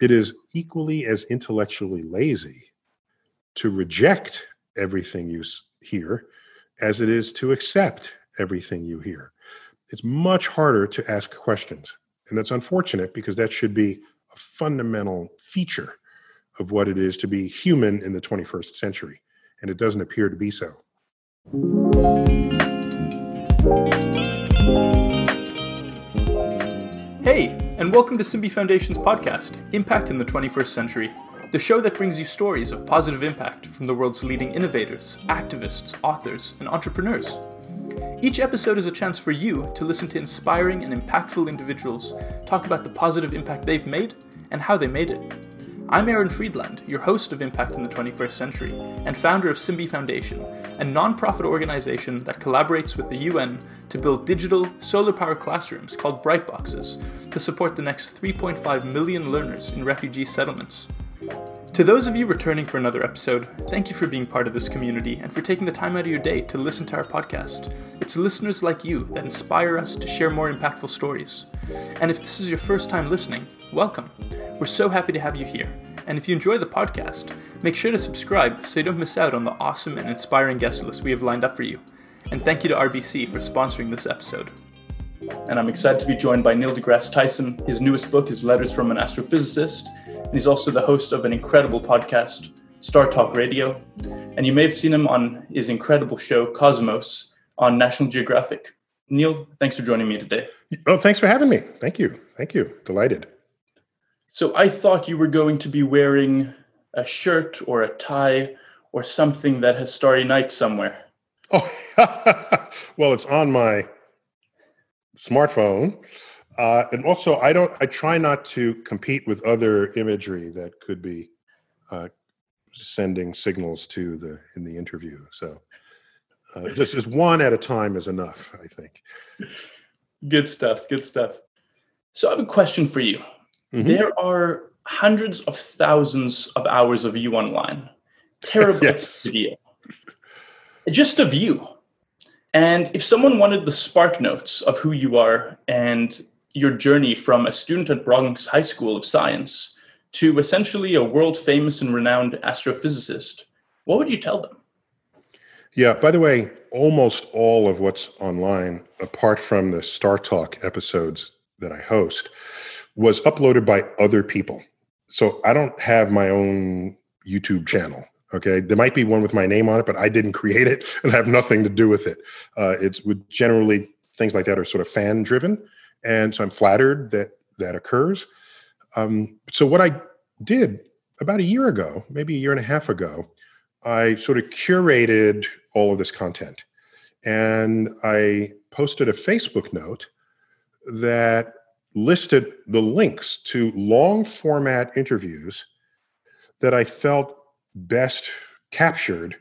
it is equally as intellectually lazy to reject everything you hear as it is to accept everything you hear. It's much harder to ask questions. And that's unfortunate because that should be a fundamental feature of what it is to be human in the 21st century. And it doesn't appear to be so. Hey, and welcome to Simbi Foundation's podcast, Impact in the 21st Century, the show that brings you stories of positive impact from the world's leading innovators, activists, authors, and entrepreneurs. Each episode is a chance for you to listen to inspiring and impactful individuals talk about the positive impact they've made and how they made it. I'm Aaron Friedland, your host of Impact in the 21st Century and founder of Simbi Foundation, a nonprofit organization that collaborates with the UN to build digital, solar powered classrooms called Bright Boxes to support the next 3.5 million learners in refugee settlements. To those of you returning for another episode, thank you for being part of this community and for taking the time out of your day to listen to our podcast. It's listeners like you that inspire us to share more impactful stories. And if this is your first time listening, welcome. We're so happy to have you here. And if you enjoy the podcast, make sure to subscribe so you don't miss out on the awesome and inspiring guest list we have lined up for you. And thank you to RBC for sponsoring this episode. And I'm excited to be joined by Neil deGrasse Tyson. His newest book is Letters from an Astrophysicist and he's also the host of an incredible podcast, Star Talk Radio. And you may have seen him on his incredible show, Cosmos, on National Geographic. Neil, thanks for joining me today. Oh, thanks for having me. Thank you. Thank you. Delighted. So I thought you were going to be wearing a shirt or a tie or something that has Starry Night somewhere. Oh, well, it's on my smartphone. Uh, and also, I don't. I try not to compete with other imagery that could be uh, sending signals to the in the interview. So, uh, just just one at a time is enough. I think. Good stuff. Good stuff. So, I have a question for you. Mm-hmm. There are hundreds of thousands of hours of you online. Terrible yes. video. Just of you. And if someone wanted the spark notes of who you are and your journey from a student at Bronx High School of Science to essentially a world famous and renowned astrophysicist, what would you tell them? Yeah, by the way, almost all of what's online, apart from the Star Talk episodes that I host, was uploaded by other people. So I don't have my own YouTube channel. Okay, there might be one with my name on it, but I didn't create it and have nothing to do with it. Uh, it's with generally things like that are sort of fan driven and so I'm flattered that that occurs. Um, so what I did about a year ago, maybe a year and a half ago, I sort of curated all of this content, and I posted a Facebook note that listed the links to long format interviews that I felt best captured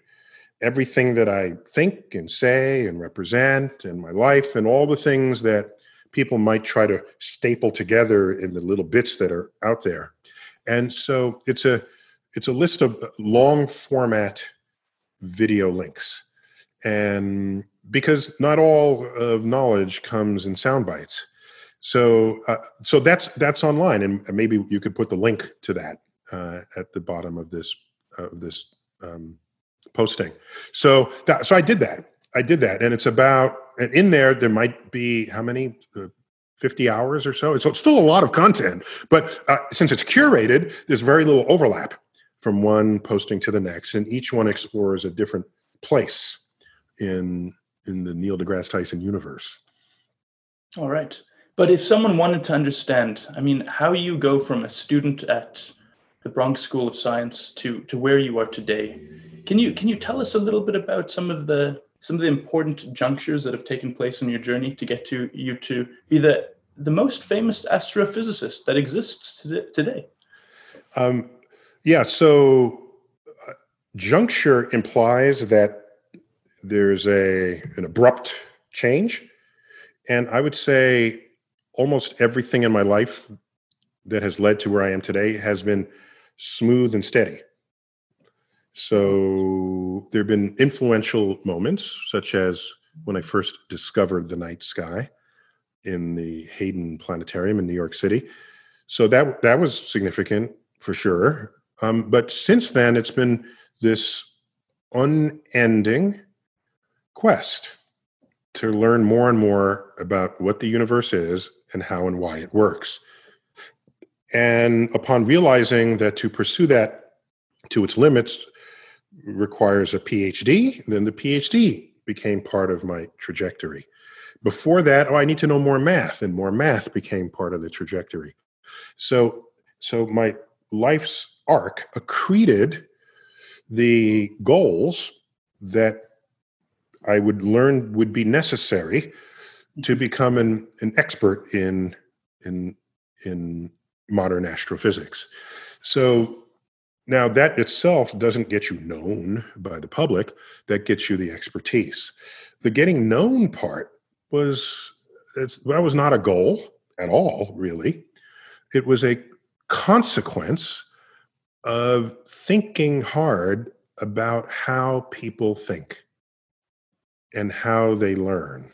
everything that I think and say and represent in my life and all the things that people might try to staple together in the little bits that are out there. And so it's a it's a list of long format video links. And because not all of knowledge comes in sound bites. So uh, so that's that's online and maybe you could put the link to that uh, at the bottom of this of this um, posting. So that, so I did that. I did that, and it's about and in there there might be how many. Uh, 50 hours or so. So it's still a lot of content, but uh, since it's curated, there's very little overlap from one posting to the next, and each one explores a different place in in the Neil deGrasse Tyson universe. All right, but if someone wanted to understand, I mean, how you go from a student at the Bronx School of Science to to where you are today, can you can you tell us a little bit about some of the some of the important junctures that have taken place in your journey to get to you to be the the most famous astrophysicist that exists today? Um, yeah, so uh, juncture implies that there's a an abrupt change, and I would say almost everything in my life that has led to where I am today has been smooth and steady. So there have been influential moments, such as when I first discovered the night sky in the Hayden Planetarium in New York City. So that that was significant for sure. Um, but since then, it's been this unending quest to learn more and more about what the universe is and how and why it works. And upon realizing that to pursue that to its limits requires a PhD, then the PhD became part of my trajectory. Before that, oh, I need to know more math, and more math became part of the trajectory. So, so my life's arc accreted the goals that I would learn would be necessary to mm-hmm. become an, an expert in in in modern astrophysics. So now that itself doesn't get you known by the public, that gets you the expertise. The getting known part was that was not a goal at all, really. It was a consequence of thinking hard about how people think and how they learn.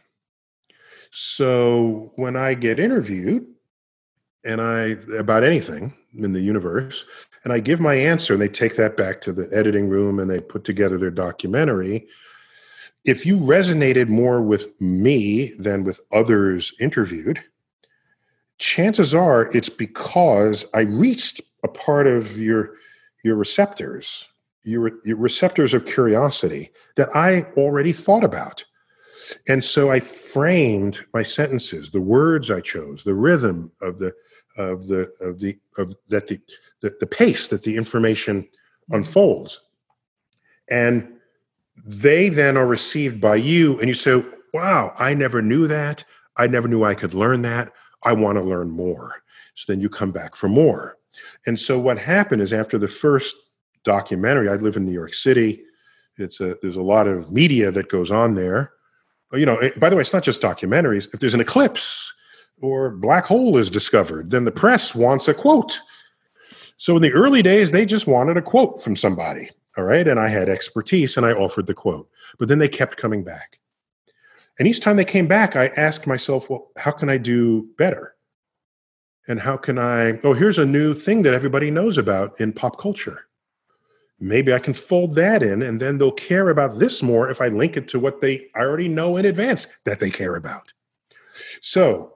So when I get interviewed and I about anything in the universe and I give my answer and they take that back to the editing room and they put together their documentary if you resonated more with me than with others interviewed chances are it's because I reached a part of your your receptors your, your receptors of curiosity that I already thought about. And so I framed my sentences, the words I chose, the rhythm of the of the of the of that the the, the pace that the information unfolds. And they then are received by you and you say, "Wow, I never knew that. I never knew I could learn that. I want to learn more." So then you come back for more. And so what happened is after the first documentary. I live in New York City. It's a there's a lot of media that goes on there. You know, it, by the way, it's not just documentaries. If there's an eclipse or black hole is discovered, then the press wants a quote. So in the early days, they just wanted a quote from somebody. All right. And I had expertise and I offered the quote. But then they kept coming back. And each time they came back, I asked myself, well, how can I do better? And how can I? Oh, here's a new thing that everybody knows about in pop culture maybe I can fold that in and then they'll care about this more if I link it to what they already know in advance that they care about. So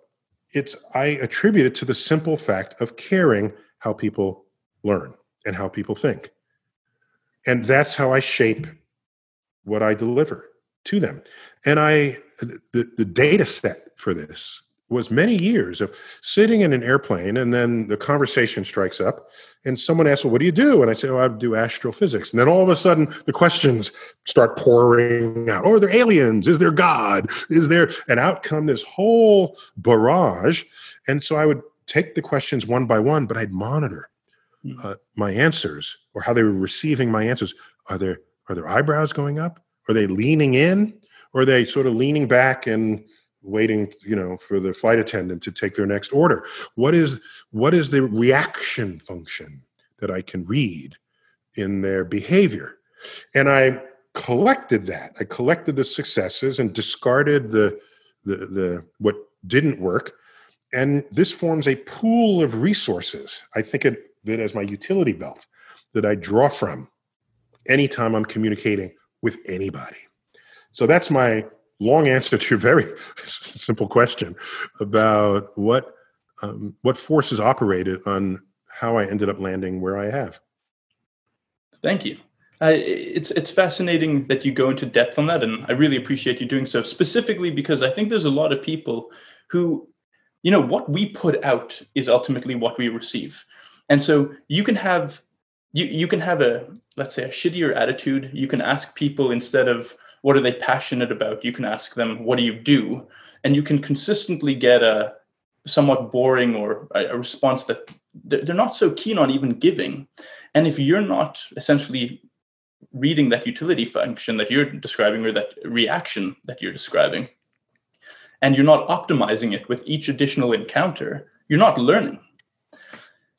it's I attribute it to the simple fact of caring how people learn and how people think. And that's how I shape what I deliver to them. And I the, the data set for this was many years of sitting in an airplane and then the conversation strikes up and someone asks well what do you do? And i say oh i do astrophysics. And then all of a sudden the questions start pouring out. Oh are there aliens? Is there god? Is there and out come this whole barrage. And so i would take the questions one by one but i'd monitor hmm. uh, my answers or how they were receiving my answers. Are there are their eyebrows going up? Are they leaning in? Or are they sort of leaning back and waiting you know for the flight attendant to take their next order. What is what is the reaction function that i can read in their behavior? And i collected that. I collected the successes and discarded the the, the what didn't work. And this forms a pool of resources. I think of it as my utility belt that i draw from anytime i'm communicating with anybody. So that's my long answer to your very simple question about what um, what forces operated on how I ended up landing where I have. Thank you. Uh, it's it's fascinating that you go into depth on that, and I really appreciate you doing so. Specifically because I think there's a lot of people who, you know, what we put out is ultimately what we receive, and so you can have you you can have a let's say a shittier attitude. You can ask people instead of what are they passionate about? You can ask them what do you do? And you can consistently get a somewhat boring or a, response that they're not so keen on even giving. And if you're not essentially reading that utility function that you're describing or that reaction that you're describing and you're not optimizing it with each additional encounter you're not learning.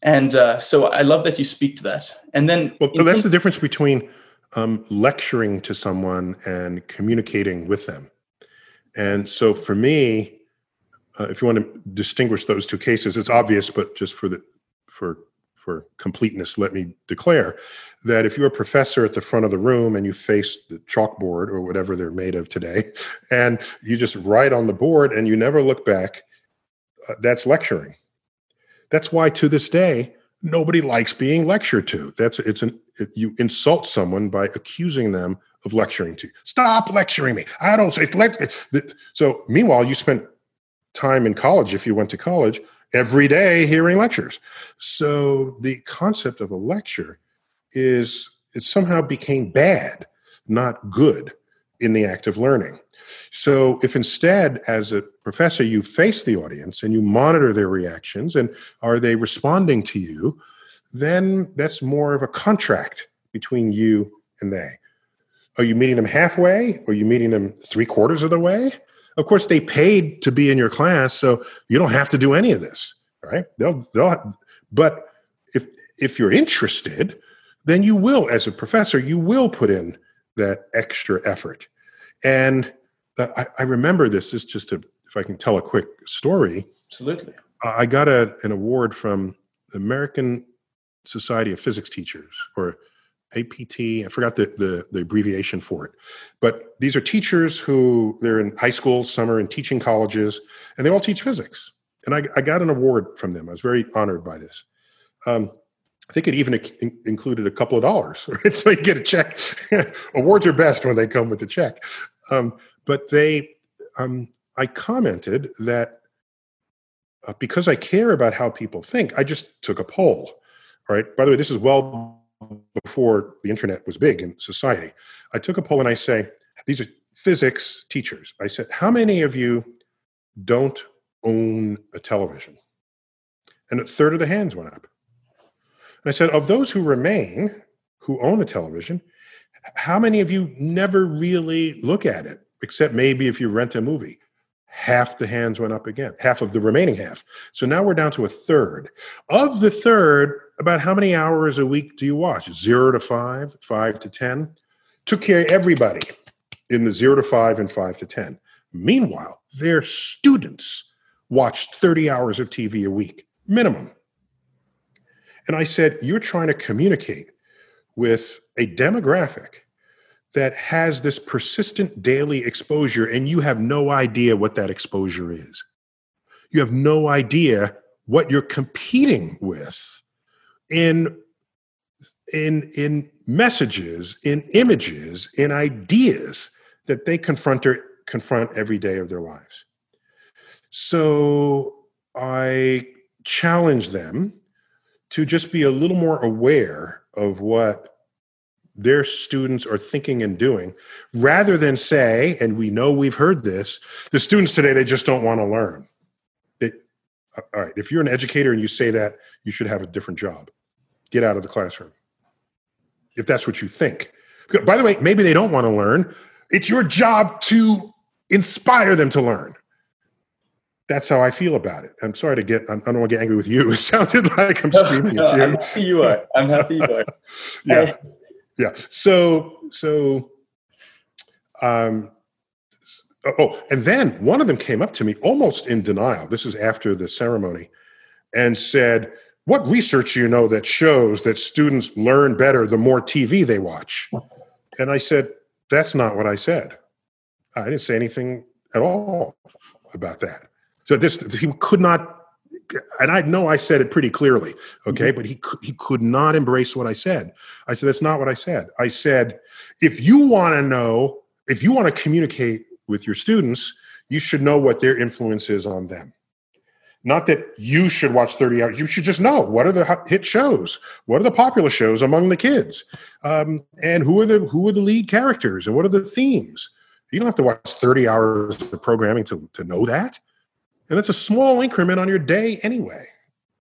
And uh, so i love that you speak to that. And then well that's the difference between um, lecturing to someone and communicating with them. And so for me, uh, if you want to distinguish those two cases, it's obvious, but just for the for for completeness, let me declare that if you're a professor at the front of the room and you face the chalkboard or whatever they're made of today, and you just write on the board and you never look back, uh, that's lecturing. That's why to this day nobody likes being lectured to. That's it's an you insult someone by accusing them of lecturing to you. Stop lecturing me. I don't say so. Meanwhile, you spent time in college if you went to college every day hearing lectures. So the concept of a lecture is it somehow became bad, not good in the act of learning. So if instead, as a professor, you face the audience and you monitor their reactions and are they responding to you, then that's more of a contract between you and they. Are you meeting them halfway? Are you meeting them three quarters of the way? Of course, they paid to be in your class, so you don't have to do any of this, right? They'll they'll but if if you're interested, then you will, as a professor, you will put in that extra effort. And uh, I, I remember this. This just to, if I can tell a quick story. Absolutely. I got a, an award from the American Society of Physics Teachers, or APT. I forgot the, the, the abbreviation for it, but these are teachers who they're in high school, summer, in teaching colleges, and they all teach physics. And I, I got an award from them. I was very honored by this. Um, I think it even in- included a couple of dollars, right? So you get a check. Awards are best when they come with a check. Um, but they, um, I commented that uh, because I care about how people think, I just took a poll. All right. By the way, this is well before the internet was big in society. I took a poll and I say, these are physics teachers. I said, how many of you don't own a television? And a third of the hands went up. And I said, of those who remain, who own a television, how many of you never really look at it, except maybe if you rent a movie? Half the hands went up again, half of the remaining half. So now we're down to a third. Of the third, about how many hours a week do you watch? Zero to five, five to 10? Took care of everybody in the zero to five and five to 10. Meanwhile, their students watched 30 hours of TV a week, minimum. And I said, You're trying to communicate with a demographic that has this persistent daily exposure, and you have no idea what that exposure is. You have no idea what you're competing with in, in, in messages, in images, in ideas that they confront, or, confront every day of their lives. So I challenge them to just be a little more aware of what their students are thinking and doing rather than say and we know we've heard this the students today they just don't want to learn all right if you're an educator and you say that you should have a different job get out of the classroom if that's what you think by the way maybe they don't want to learn it's your job to inspire them to learn that's how I feel about it. I'm sorry to get, I don't want to get angry with you. It sounded like I'm screaming no, at you. I'm happy you are. I'm happy you are. yeah. Yeah. So, so, um, oh, and then one of them came up to me almost in denial. This is after the ceremony and said, What research do you know that shows that students learn better the more TV they watch? And I said, That's not what I said. I didn't say anything at all about that. So this he could not and I know I said it pretty clearly, okay, mm-hmm. but he he could not embrace what I said. I said that's not what I said. I said if you want to know, if you want to communicate with your students, you should know what their influence is on them. Not that you should watch 30 hours. You should just know what are the hit shows, what are the popular shows among the kids, um, and who are the who are the lead characters, and what are the themes. You don't have to watch 30 hours of programming to, to know that. And that's a small increment on your day anyway.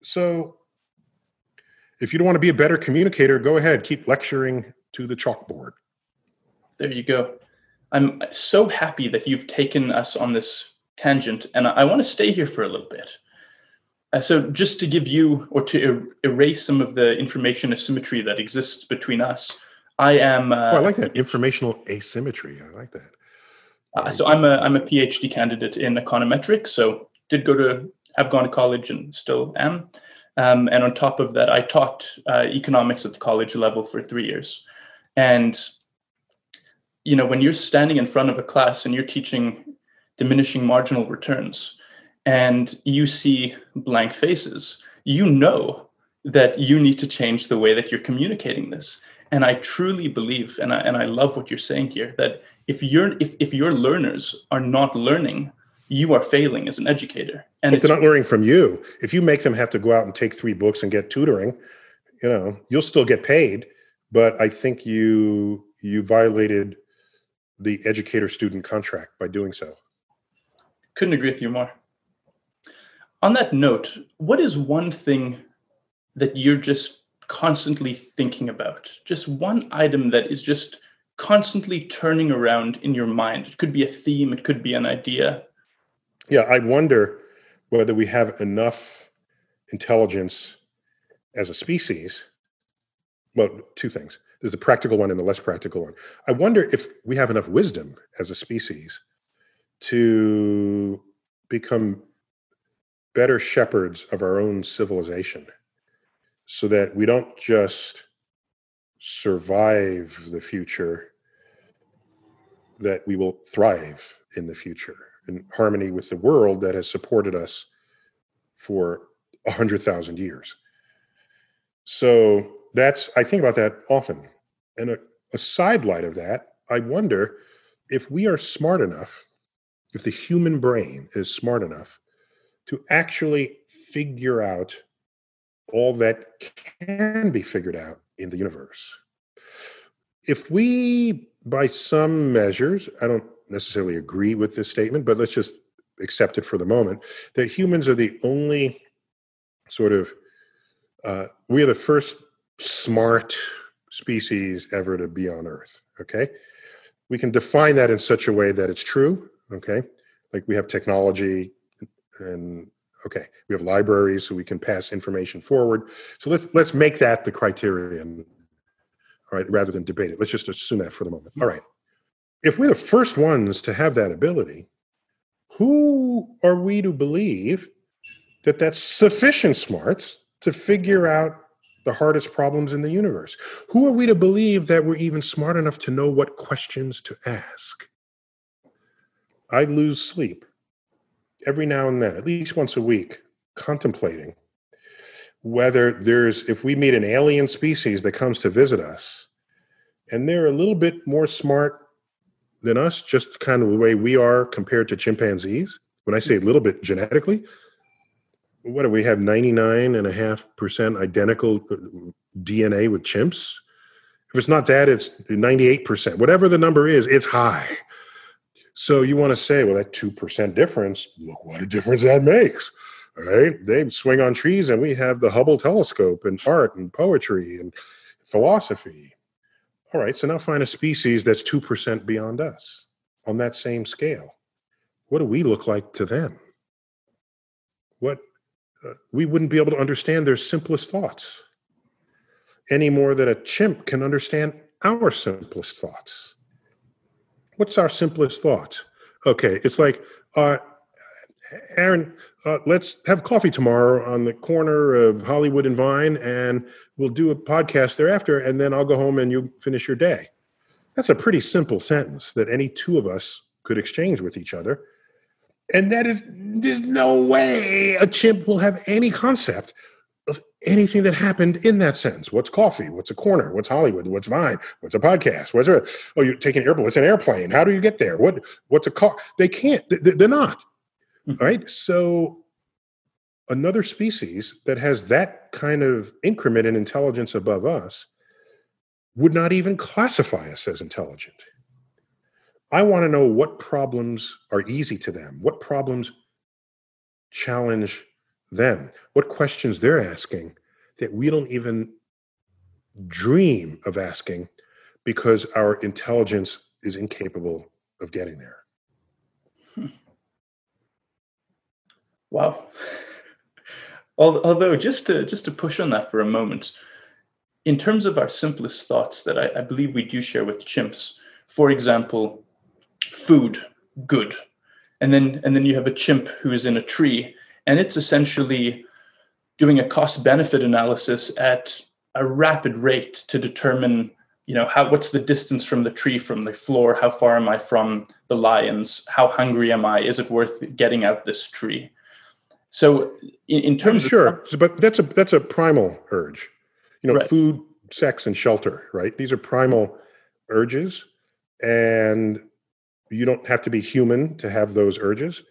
So if you don't want to be a better communicator, go ahead, keep lecturing to the chalkboard. There you go. I'm so happy that you've taken us on this tangent, and I want to stay here for a little bit. Uh, so, just to give you or to er- erase some of the information asymmetry that exists between us, I am. Uh, oh, I like that informational asymmetry. I like that. Uh, so, I'm a I'm a PhD candidate in econometrics. So, did go to have gone to college and still am. Um, and on top of that, I taught uh, economics at the college level for three years. And you know, when you're standing in front of a class and you're teaching diminishing marginal returns, and you see blank faces, you know that you need to change the way that you're communicating this. And I truly believe, and I, and I love what you're saying here, that if you're if, if your learners are not learning you are failing as an educator. And if they're not learning from you, if you make them have to go out and take three books and get tutoring, you know, you'll still get paid. But I think you you violated the educator student contract by doing so. Couldn't agree with you more. On that note, what is one thing that you're just constantly thinking about? Just one item that is just constantly turning around in your mind. It could be a theme, it could be an idea yeah, I wonder whether we have enough intelligence as a species. Well, two things. There's a practical one and the less practical one. I wonder if we have enough wisdom as a species to become better shepherds of our own civilization so that we don't just survive the future, that we will thrive in the future in harmony with the world that has supported us for a hundred thousand years. So that's I think about that often. And a, a sidelight of that, I wonder if we are smart enough, if the human brain is smart enough to actually figure out all that can be figured out in the universe. If we, by some measures, I don't necessarily agree with this statement, but let's just accept it for the moment that humans are the only sort of uh, we are the first smart species ever to be on Earth. Okay, we can define that in such a way that it's true. Okay, like we have technology and okay we have libraries so we can pass information forward so let's let's make that the criterion all right rather than debate it let's just assume that for the moment all right if we're the first ones to have that ability, who are we to believe that that's sufficient smarts to figure out the hardest problems in the universe? Who are we to believe that we're even smart enough to know what questions to ask? I lose sleep every now and then, at least once a week, contemplating whether there's, if we meet an alien species that comes to visit us and they're a little bit more smart than us, just kind of the way we are compared to chimpanzees. When I say a little bit genetically, what do we have 99.5% identical uh, DNA with chimps? If it's not that, it's 98%. Whatever the number is, it's high. So you want to say, well, that 2% difference, look what a difference that makes. Right? They swing on trees, and we have the Hubble telescope and art and poetry and philosophy. All right, so now find a species that's 2% beyond us on that same scale. What do we look like to them? What uh, we wouldn't be able to understand their simplest thoughts any more than a chimp can understand our simplest thoughts. What's our simplest thoughts? Okay, it's like, uh, Aaron, uh, let's have coffee tomorrow on the corner of Hollywood and Vine, and we'll do a podcast thereafter, and then I'll go home and you finish your day. That's a pretty simple sentence that any two of us could exchange with each other. And that is, there's no way a chimp will have any concept of anything that happened in that sentence. What's coffee? What's a corner? What's Hollywood? What's Vine? What's a podcast? What's a, oh, you're taking an airplane. What's an airplane? How do you get there? What, what's a car? They can't, they're not. Mm-hmm. Right. So another species that has that kind of increment in intelligence above us would not even classify us as intelligent. I want to know what problems are easy to them, what problems challenge them, what questions they're asking that we don't even dream of asking because our intelligence is incapable of getting there. Wow. Although, just to just to push on that for a moment, in terms of our simplest thoughts that I, I believe we do share with chimps, for example, food, good. and then and then you have a chimp who is in a tree, and it's essentially doing a cost benefit analysis at a rapid rate to determine you know how what's the distance from the tree from the floor how far am i from the lions how hungry am i is it worth getting out this tree so in, in terms sure of, but that's a that's a primal urge. You know right. food sex and shelter right? These are primal urges and you don't have to be human to have those urges.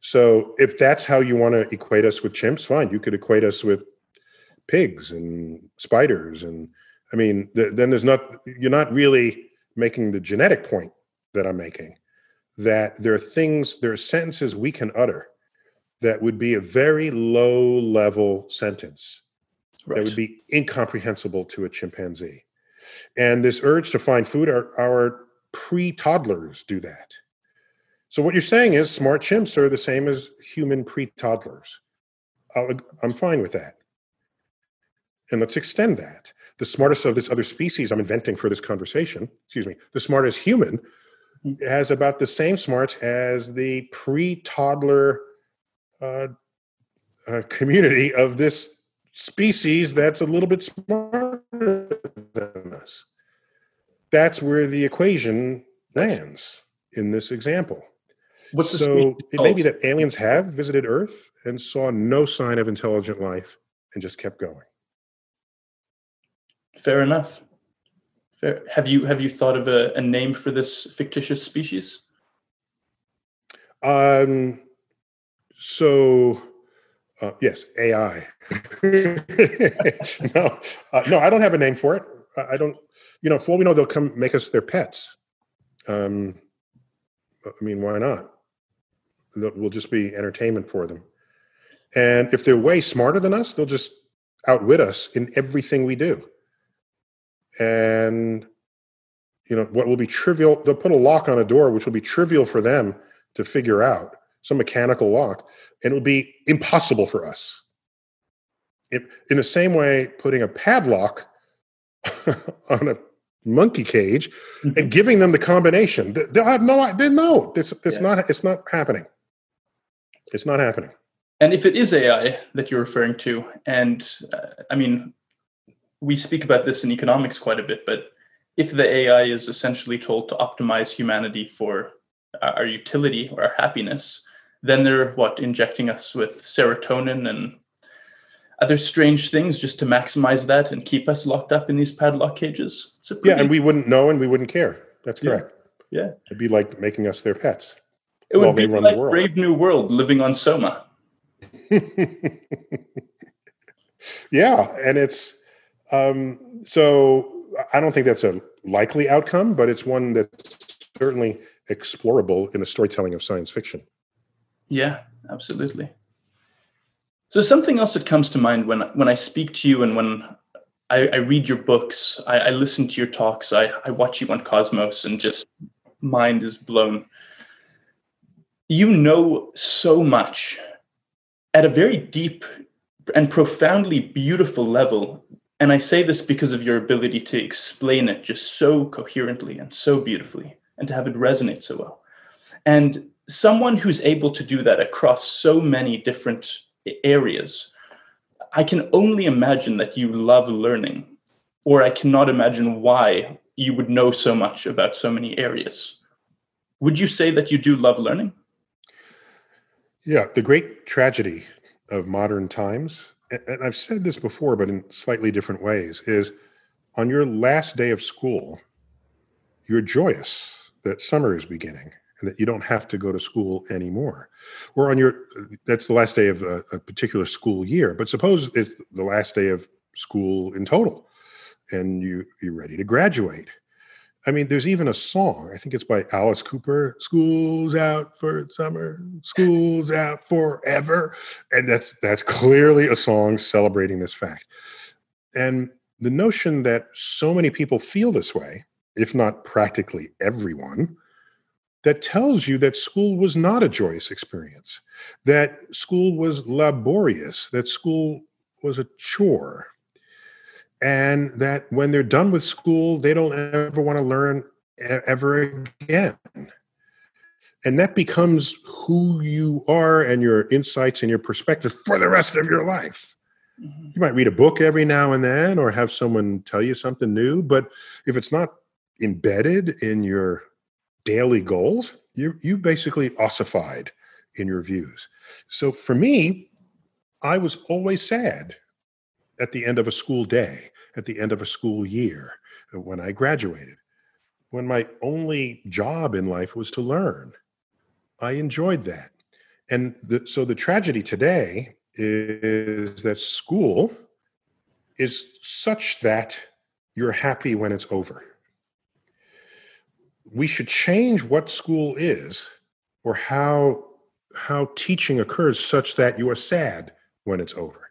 So if that's how you want to equate us with chimps fine you could equate us with pigs and spiders and i mean th- then there's not you're not really making the genetic point that i'm making that there are things there are sentences we can utter that would be a very low level sentence right. that would be incomprehensible to a chimpanzee and this urge to find food our, our pre-toddlers do that so what you're saying is smart chimps are the same as human pre-toddlers i'm fine with that and let's extend that. The smartest of this other species I'm inventing for this conversation, excuse me, the smartest human mm-hmm. has about the same smarts as the pre-toddler uh, uh, community of this species that's a little bit smarter than us. That's where the equation lands in this example. What's so it may be that aliens have visited Earth and saw no sign of intelligent life and just kept going. Fair enough. Fair. Have you have you thought of a, a name for this fictitious species? Um. So, uh, yes, AI. no, uh, no, I don't have a name for it. I don't. You know, for all we know, they'll come make us their pets. Um. I mean, why not? We'll just be entertainment for them. And if they're way smarter than us, they'll just outwit us in everything we do and you know what will be trivial they'll put a lock on a door which will be trivial for them to figure out some mechanical lock and it would be impossible for us it, in the same way putting a padlock on a monkey cage mm-hmm. and giving them the combination they'll have no they know this it's yeah. not it's not happening it's not happening and if it is ai that you're referring to and uh, i mean we speak about this in economics quite a bit, but if the AI is essentially told to optimize humanity for our utility or our happiness, then they're what injecting us with serotonin and other strange things just to maximize that and keep us locked up in these padlock cages. Pretty... Yeah, and we wouldn't know and we wouldn't care. That's correct. Yeah. yeah. It'd be like making us their pets. It would be like Brave New World living on Soma. yeah, and it's um, so I don't think that's a likely outcome, but it's one that's certainly explorable in the storytelling of science fiction. Yeah, absolutely. So something else that comes to mind when when I speak to you and when I, I read your books, I, I, listen to your talks, I, I watch you on Cosmos, and just mind is blown. You know so much at a very deep and profoundly beautiful level and I say this because of your ability to explain it just so coherently and so beautifully and to have it resonate so well. And someone who's able to do that across so many different areas, I can only imagine that you love learning, or I cannot imagine why you would know so much about so many areas. Would you say that you do love learning? Yeah, the great tragedy of modern times and I've said this before, but in slightly different ways, is on your last day of school, you're joyous that summer is beginning and that you don't have to go to school anymore. Or on your, that's the last day of a, a particular school year. But suppose it's the last day of school in total and you, you're ready to graduate. I mean, there's even a song. I think it's by Alice Cooper. School's out for summer. School's out forever, and that's that's clearly a song celebrating this fact. And the notion that so many people feel this way, if not practically everyone, that tells you that school was not a joyous experience, that school was laborious, that school was a chore, and that when they're done with school, they don't ever want to learn ever again. And that becomes who you are and your insights and your perspective for the rest of your life. Mm-hmm. You might read a book every now and then or have someone tell you something new, but if it's not embedded in your daily goals, you you basically ossified in your views. So for me, I was always sad at the end of a school day, at the end of a school year, when I graduated, when my only job in life was to learn. I enjoyed that. And the, so the tragedy today is that school is such that you're happy when it's over. We should change what school is or how how teaching occurs such that you are sad when it's over.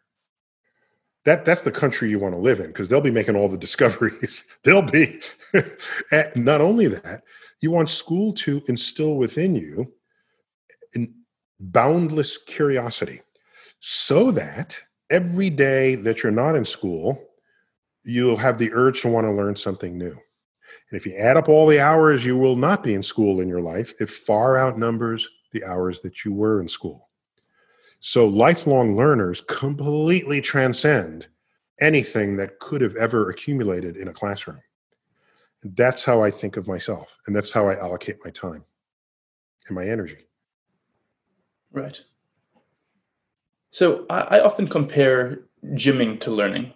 That that's the country you want to live in because they'll be making all the discoveries. they'll be not only that, you want school to instill within you in boundless curiosity so that every day that you're not in school, you'll have the urge to want to learn something new. And if you add up all the hours you will not be in school in your life, it far outnumbers the hours that you were in school. So lifelong learners completely transcend anything that could have ever accumulated in a classroom. That's how I think of myself, and that's how I allocate my time and my energy. Right. So I, often compare gymming to learning.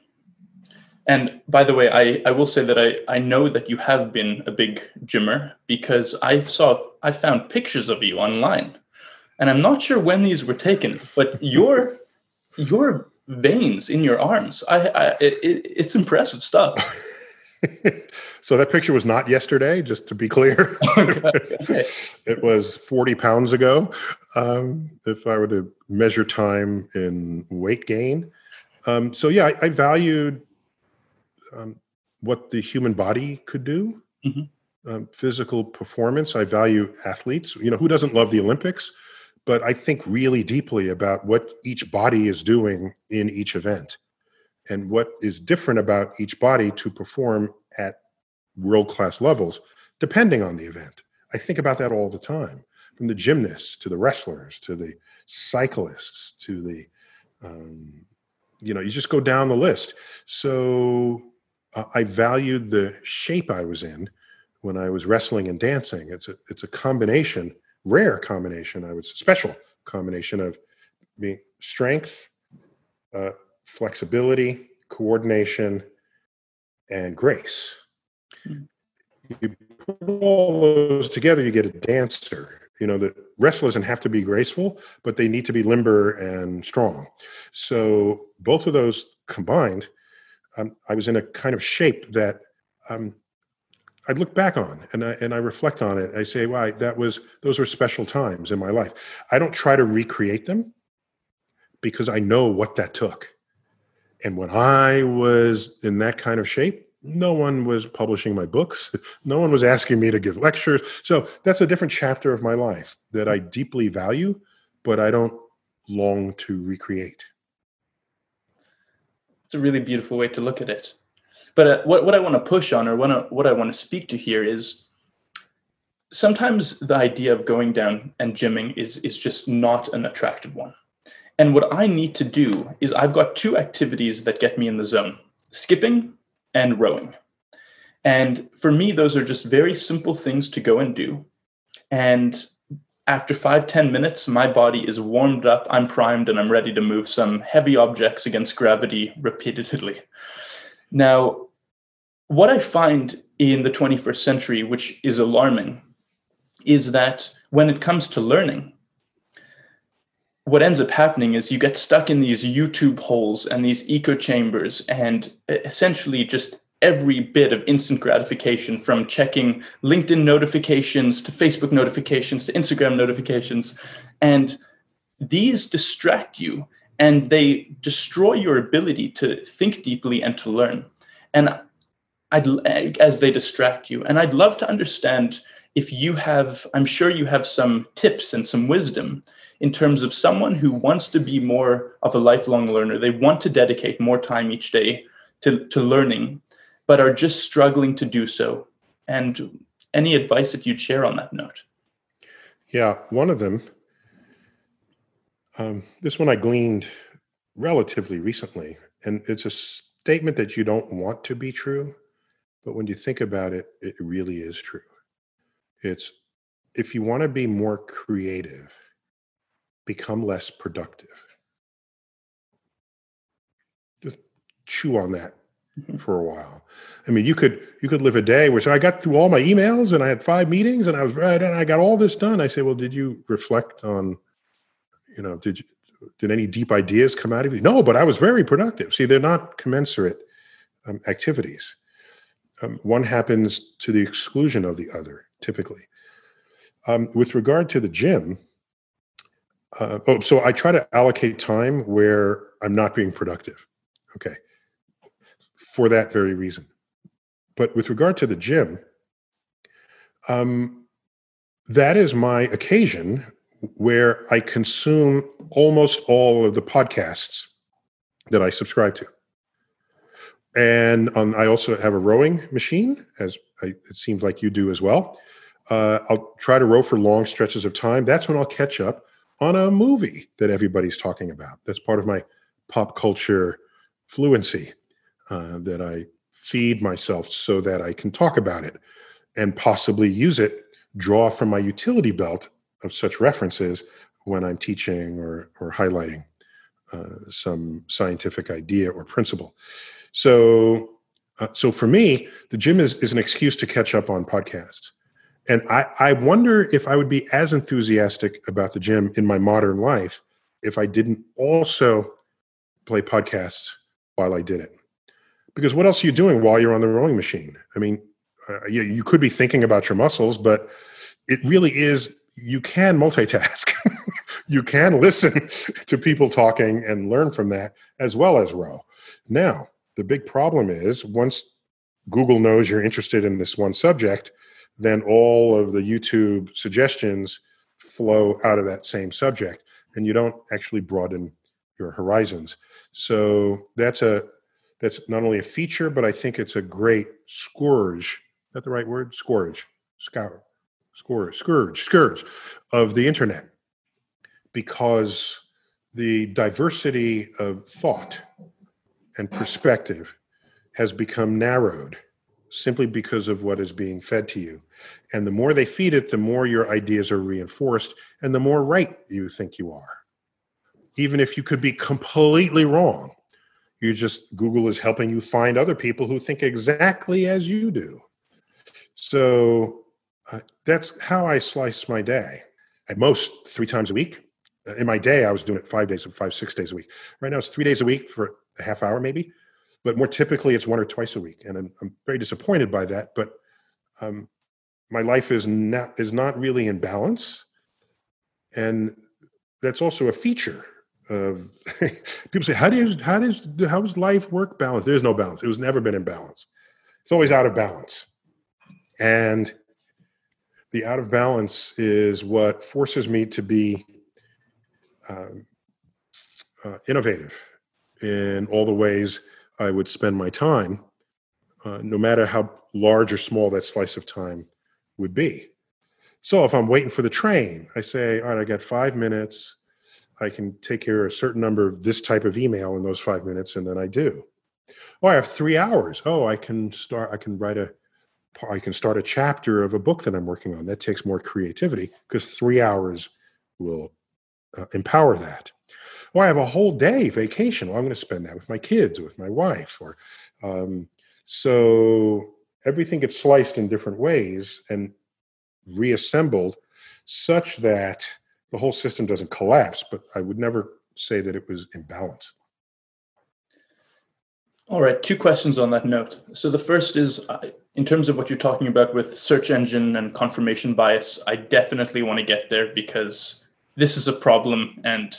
And by the way, I, I will say that I, I know that you have been a big gymmer because I saw I found pictures of you online. And I'm not sure when these were taken, but your your veins in your arms, I, I it, it's impressive stuff. so that picture was not yesterday, just to be clear. okay. it was 40 pounds ago. Um, if I were to measure time in weight gain. Um, so yeah, I, I valued um, what the human body could do, mm-hmm. um, physical performance. I value athletes. You know, who doesn't love the Olympics? But I think really deeply about what each body is doing in each event and what is different about each body to perform at world class levels, depending on the event. I think about that all the time, from the gymnasts to the wrestlers to the cyclists to the, um, you know, you just go down the list. So uh, I valued the shape I was in when I was wrestling and dancing. It's a it's a combination, rare combination, I would say, special combination of being strength, uh, flexibility, coordination, and grace. Mm. You put all those together, you get a dancer. You know, the wrestler doesn't have to be graceful, but they need to be limber and strong. So both of those combined, um, I was in a kind of shape that um, I look back on and I and I reflect on it. I say, "Why wow, that was those were special times in my life." I don't try to recreate them because I know what that took. And when I was in that kind of shape, no one was publishing my books. No one was asking me to give lectures. So that's a different chapter of my life that I deeply value, but I don't long to recreate. It's a really beautiful way to look at it. But uh, what, what I want to push on or what I, what I want to speak to here is sometimes the idea of going down and gymming is, is just not an attractive one. And what I need to do is I've got two activities that get me in the zone skipping and rowing. And for me, those are just very simple things to go and do. And after five ten minutes, my body is warmed up, I'm primed, and I'm ready to move some heavy objects against gravity repeatedly. Now, what I find in the 21st century, which is alarming, is that when it comes to learning, what ends up happening is you get stuck in these YouTube holes and these echo chambers, and essentially just every bit of instant gratification from checking LinkedIn notifications to Facebook notifications to Instagram notifications. And these distract you and they destroy your ability to think deeply and to learn. And I'd, as they distract you. And I'd love to understand if you have, I'm sure you have some tips and some wisdom in terms of someone who wants to be more of a lifelong learner. They want to dedicate more time each day to, to learning, but are just struggling to do so. And any advice that you'd share on that note? Yeah, one of them. Um, this one I gleaned relatively recently, and it's a statement that you don't want to be true, but when you think about it, it really is true. It's if you want to be more creative, become less productive. Just chew on that mm-hmm. for a while. I mean, you could you could live a day where so I got through all my emails and I had five meetings and I was right and I got all this done. I say, well, did you reflect on, you know, did you did any deep ideas come out of you? No, but I was very productive. See, they're not commensurate um, activities. Um, one happens to the exclusion of the other, typically. Um, with regard to the gym, uh, oh, so I try to allocate time where I'm not being productive. Okay. For that very reason. But with regard to the gym, um, that is my occasion where I consume almost all of the podcasts that I subscribe to. And um, I also have a rowing machine, as I, it seems like you do as well. Uh, I'll try to row for long stretches of time. That's when I'll catch up on a movie that everybody's talking about. That's part of my pop culture fluency uh, that I feed myself so that I can talk about it and possibly use it, draw from my utility belt of such references when I'm teaching or, or highlighting uh, some scientific idea or principle. So, uh, so for me, the gym is, is an excuse to catch up on podcasts. And I, I wonder if I would be as enthusiastic about the gym in my modern life if I didn't also play podcasts while I did it. Because what else are you doing while you're on the rowing machine? I mean, uh, you, you could be thinking about your muscles, but it really is, you can multitask. you can listen to people talking and learn from that as well as row. Now, the big problem is once Google knows you're interested in this one subject, then all of the YouTube suggestions flow out of that same subject and you don't actually broaden your horizons. So that's a that's not only a feature, but I think it's a great scourge. Is that the right word? Scourge. Scour. Scourge. Scourge. Scourge of the internet. Because the diversity of thought and perspective has become narrowed simply because of what is being fed to you. And the more they feed it, the more your ideas are reinforced and the more right you think you are. Even if you could be completely wrong, you just, Google is helping you find other people who think exactly as you do. So uh, that's how I slice my day. At most, three times a week. In my day, I was doing it five days, five, six days a week. Right now, it's three days a week for a half hour, maybe but more typically it's one or twice a week and i'm, I'm very disappointed by that but um, my life is not is not really in balance and that's also a feature of people say how do you how does how does life work balance there's no balance it was never been in balance it's always out of balance and the out of balance is what forces me to be um, uh, innovative in all the ways I would spend my time, uh, no matter how large or small that slice of time would be. So if I'm waiting for the train, I say, all right, I got five minutes. I can take care of a certain number of this type of email in those five minutes, and then I do. Oh, I have three hours. Oh, I can start. I can write a. I can start a chapter of a book that I'm working on. That takes more creativity because three hours will uh, empower that. Well, I have a whole day vacation. Well, I'm going to spend that with my kids, with my wife, or um, so everything gets sliced in different ways and reassembled such that the whole system doesn't collapse. But I would never say that it was imbalanced. All right, two questions on that note. So the first is uh, in terms of what you're talking about with search engine and confirmation bias, I definitely want to get there because this is a problem and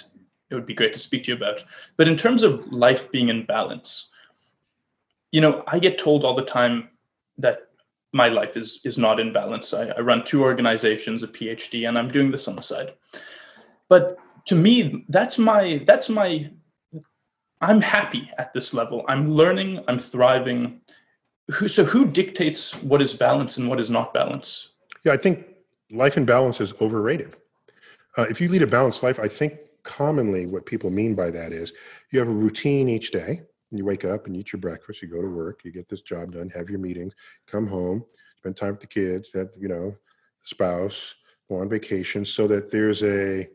it would be great to speak to you about. But in terms of life being in balance, you know, I get told all the time that my life is is not in balance. I, I run two organizations, a PhD, and I'm doing this on the side. But to me, that's my that's my I'm happy at this level. I'm learning, I'm thriving. Who, so who dictates what is balance and what is not balance? Yeah, I think life in balance is overrated. Uh, if you lead a balanced life, I think commonly what people mean by that is you have a routine each day. You wake up and eat your breakfast. You go to work. You get this job done. Have your meetings. Come home. Spend time with the kids. That you know, spouse. Go on vacation. So that there's a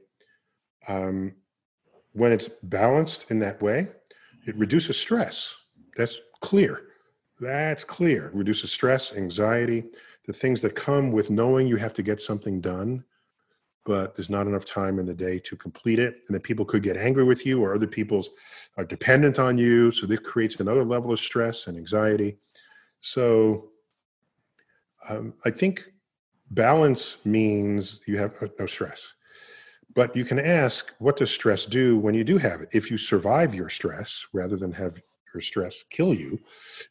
um, when it's balanced in that way, it reduces stress. That's clear. That's clear. It reduces stress, anxiety, the things that come with knowing you have to get something done, but there's not enough time in the day to complete it. And that people could get angry with you or other people's are dependent on you. So this creates another level of stress and anxiety. So um, I think balance means you have no stress. But you can ask, what does stress do when you do have it? If you survive your stress rather than have your stress kill you,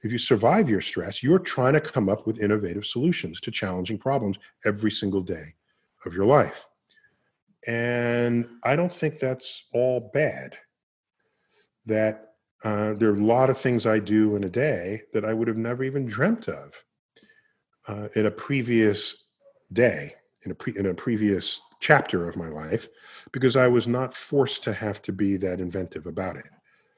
if you survive your stress, you're trying to come up with innovative solutions to challenging problems every single day of your life. And I don't think that's all bad. That uh, there are a lot of things I do in a day that I would have never even dreamt of uh, in a previous day, in a, pre- in a previous chapter of my life because I was not forced to have to be that inventive about it.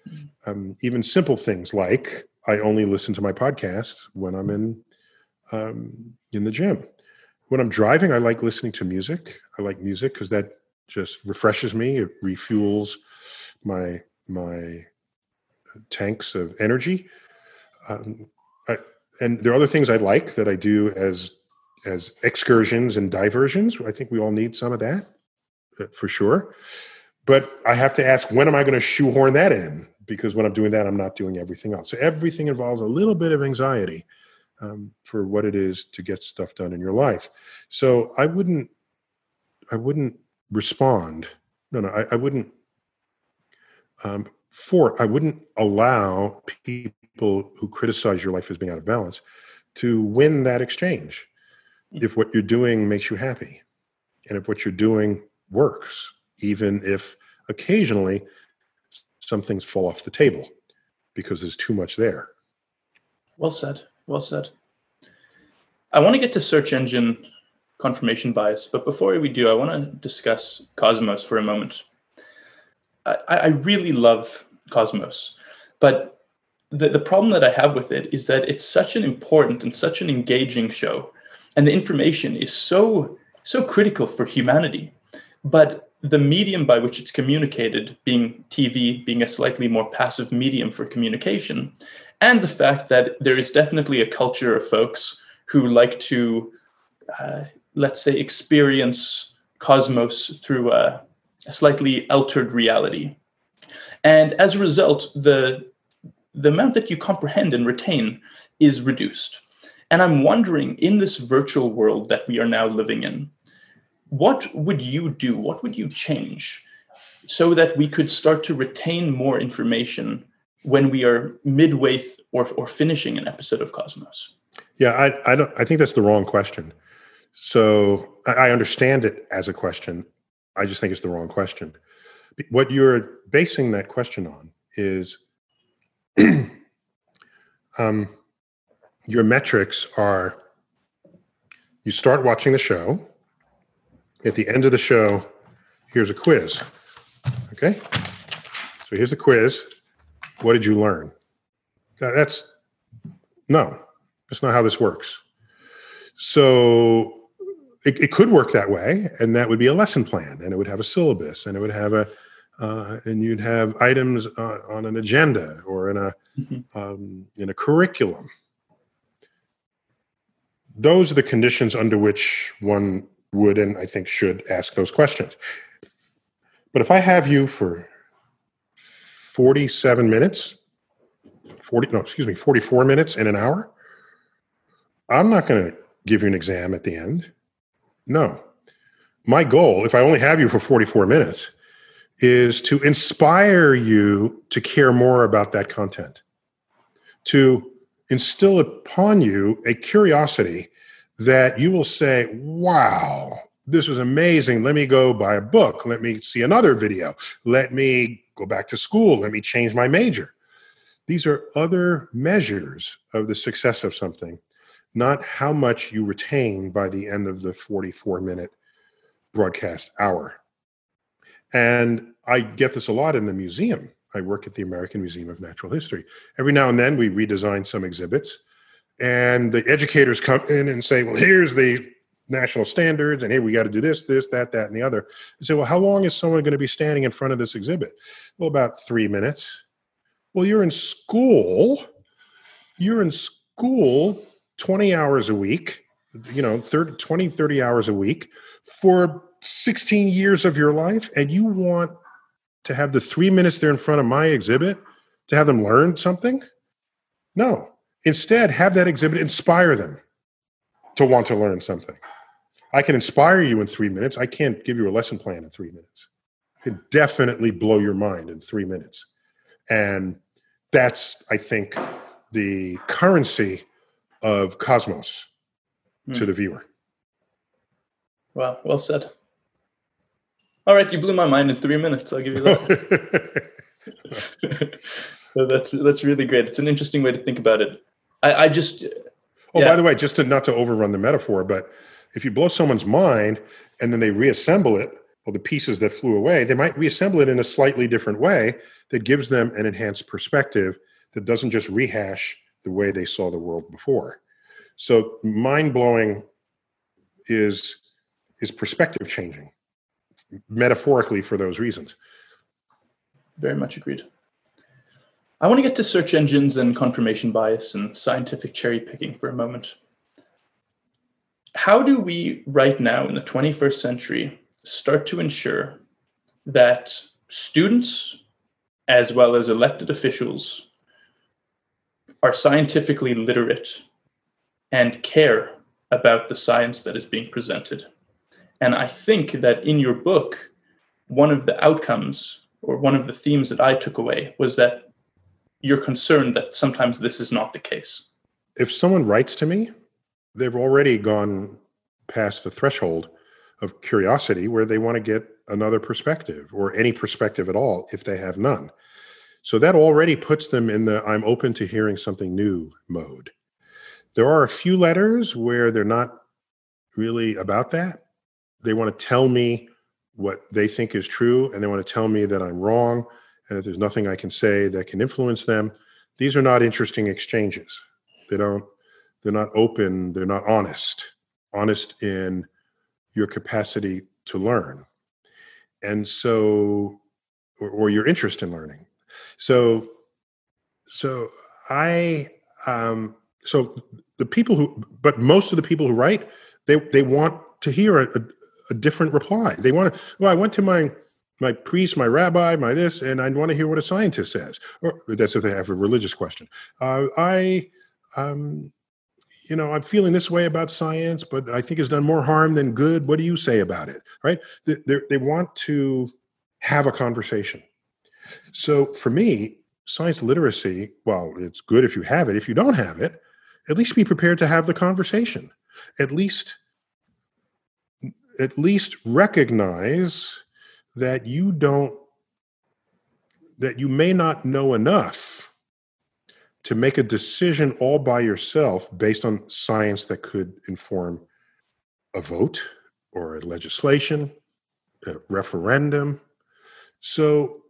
Mm-hmm. Um, even simple things like I only listen to my podcast when I'm in um, in the gym. When I'm driving, I like listening to music. I like music because that just refreshes me. It refuels my my tanks of energy. Um, I, and there are other things I like that I do as as excursions and diversions. I think we all need some of that uh, for sure. But I have to ask, when am I going to shoehorn that in? Because when I'm doing that, I'm not doing everything else. So everything involves a little bit of anxiety um, for what it is to get stuff done in your life. So I wouldn't, I wouldn't respond. No, no, I, I wouldn't. Um, for I wouldn't allow people who criticize your life as being out of balance to win that exchange if what you're doing makes you happy and if what you're doing works, even if occasionally some things fall off the table because there's too much there. Well said. Well said. I want to get to search engine confirmation bias, but before we do, I want to discuss Cosmos for a moment. I, I really love Cosmos, but the, the problem that I have with it is that it's such an important and such an engaging show and the information is so so critical for humanity but the medium by which it's communicated being tv being a slightly more passive medium for communication and the fact that there is definitely a culture of folks who like to uh, let's say experience cosmos through a, a slightly altered reality and as a result the the amount that you comprehend and retain is reduced and I'm wondering in this virtual world that we are now living in, what would you do? What would you change so that we could start to retain more information when we are midway th- or, or finishing an episode of Cosmos? Yeah, I, I don't. I think that's the wrong question. So I understand it as a question. I just think it's the wrong question. What you're basing that question on is um, your metrics are you start watching the show. At the end of the show, here's a quiz. Okay? So here's the quiz. What did you learn? That's no, that's not how this works. So it, it, could work that way, and that would be a lesson plan, and it would have a syllabus, and it would have a, uh, and you'd have items uh, on an agenda or in a mm-hmm. um, in a curriculum those are the conditions under which one would and I think should ask those questions. But if I have you for 47 minutes, 40, no, excuse me, 44 minutes in an hour, I'm not going to give you an exam at the end. No. My goal, if I only have you for 44 minutes, is to inspire you to care more about that content, to instill upon you a curiosity that you will say, wow, this was amazing. Let me go buy a book. Let me see another video. Let me go back to school. Let me change my major. These are other measures of the success of something not how much you retain by the end of the 44 minute broadcast hour. And I get this a lot in the museum. I work at the American Museum of Natural History. Every now and then we redesign some exhibits, and the educators come in and say, Well, here's the national standards, and hey, we got to do this, this, that, that, and the other. I say, Well, how long is someone going to be standing in front of this exhibit? Well, about three minutes. Well, you're in school. You're in school 20 hours a week, you know, 30, 20, 30 hours a week for 16 years of your life, and you want to have the three minutes there in front of my exhibit to have them learn something? No. Instead, have that exhibit inspire them to want to learn something. I can inspire you in three minutes. I can't give you a lesson plan in three minutes. I can definitely blow your mind in three minutes. And that's, I think, the currency of Cosmos hmm. to the viewer. Wow, well said. All right, you blew my mind in three minutes. I'll give you that. that's that's really great. It's an interesting way to think about it. I, I just. Oh, yeah. by the way, just to not to overrun the metaphor, but if you blow someone's mind and then they reassemble it, well, the pieces that flew away, they might reassemble it in a slightly different way that gives them an enhanced perspective that doesn't just rehash the way they saw the world before. So mind blowing is is perspective changing metaphorically for those reasons. Very much agreed. I want to get to search engines and confirmation bias and scientific cherry picking for a moment. How do we, right now in the 21st century, start to ensure that students, as well as elected officials, are scientifically literate and care about the science that is being presented? And I think that in your book, one of the outcomes or one of the themes that I took away was that you're concerned that sometimes this is not the case. If someone writes to me, they've already gone past the threshold of curiosity where they want to get another perspective or any perspective at all if they have none. So that already puts them in the I'm open to hearing something new mode. There are a few letters where they're not really about that they want to tell me what they think is true and they want to tell me that I'm wrong and that there's nothing I can say that can influence them. These are not interesting exchanges. They don't they're not open, they're not honest. Honest in your capacity to learn. And so or, or your interest in learning. So so I um so the people who but most of the people who write they they want to hear a, a different reply. They want to, well, I went to my my priest, my rabbi, my this, and I want to hear what a scientist says. Or that's if they have a religious question. Uh, I, um, you know, I'm feeling this way about science, but I think it's done more harm than good. What do you say about it? Right? They, they want to have a conversation. So for me, science literacy, well, it's good if you have it. If you don't have it, at least be prepared to have the conversation. At least at least recognize that you don't that you may not know enough to make a decision all by yourself based on science that could inform a vote or a legislation, a referendum. So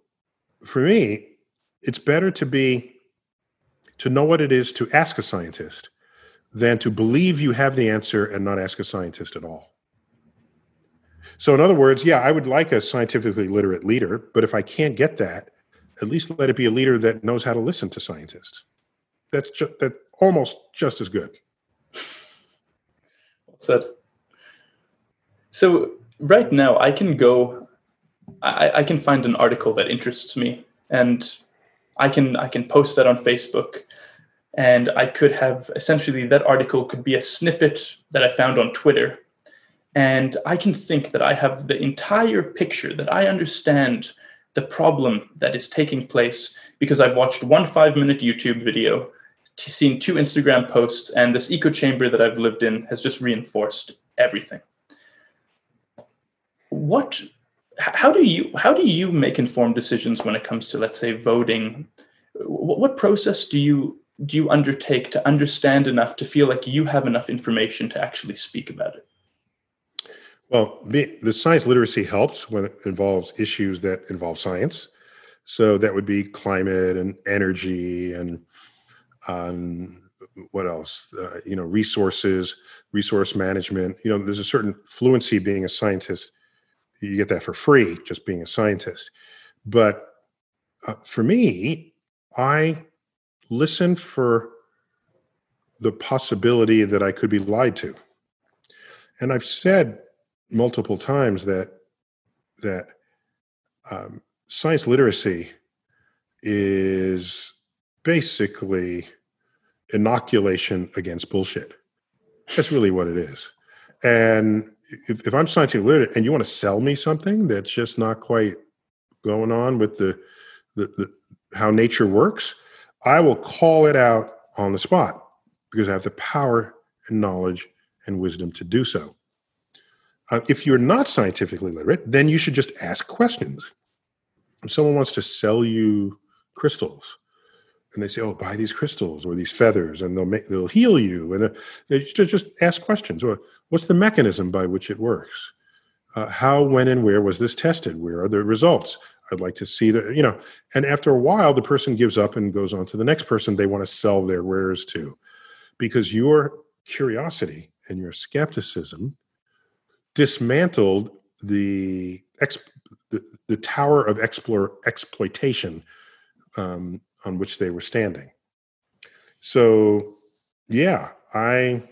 for me, it's better to be to know what it is to ask a scientist than to believe you have the answer and not ask a scientist at all. So, in other words, yeah, I would like a scientifically literate leader, but if I can't get that, at least let it be a leader that knows how to listen to scientists. That's just that almost just as good. Well said. So right now, I can go. I, I can find an article that interests me, and I can I can post that on Facebook, and I could have essentially that article could be a snippet that I found on Twitter and I can think that I have the entire picture, that I understand the problem that is taking place because I've watched one five minute YouTube video, seen two Instagram posts, and this echo chamber that I've lived in has just reinforced everything. What how do you how do you make informed decisions when it comes to let's say voting what process do you do you undertake to understand enough to feel like you have enough information to actually speak about it? Well, the science literacy helps when it involves issues that involve science. So that would be climate and energy and um, what else? Uh, you know, resources, resource management. You know, there's a certain fluency being a scientist. You get that for free just being a scientist. But uh, for me, I listen for the possibility that I could be lied to. And I've said multiple times that that um, science literacy is basically inoculation against bullshit. That's really what it is. And if, if I'm scientifically literate and you want to sell me something that's just not quite going on with the, the, the how nature works, I will call it out on the spot because I have the power and knowledge and wisdom to do so. Uh, if you're not scientifically literate, then you should just ask questions. If someone wants to sell you crystals, and they say, "Oh, buy these crystals or these feathers, and they'll make they'll heal you," and they just just ask questions. Or what's the mechanism by which it works? Uh, how, when, and where was this tested? Where are the results? I'd like to see the, you know, and after a while, the person gives up and goes on to the next person they want to sell their wares to because your curiosity and your skepticism dismantled the, exp- the, the tower of explore, exploitation um, on which they were standing. So, yeah, I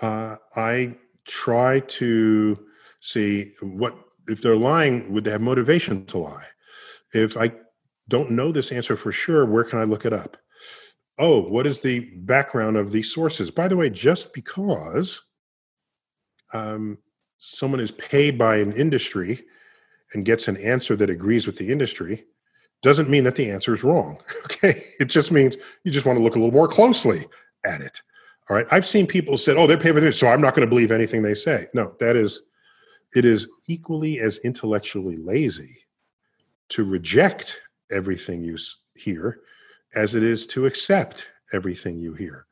uh, I try to see what if they're lying, would they have motivation to lie? If I don't know this answer for sure, where can I look it up? Oh, what is the background of these sources? By the way, just because um, someone is paid by an industry and gets an answer that agrees with the industry doesn't mean that the answer is wrong. Okay. It just means you just want to look a little more closely at it. All right. I've seen people say, oh, they're paid this, so I'm not going to believe anything they say. No, that is it is equally as intellectually lazy to reject everything you hear as it is to accept everything you hear.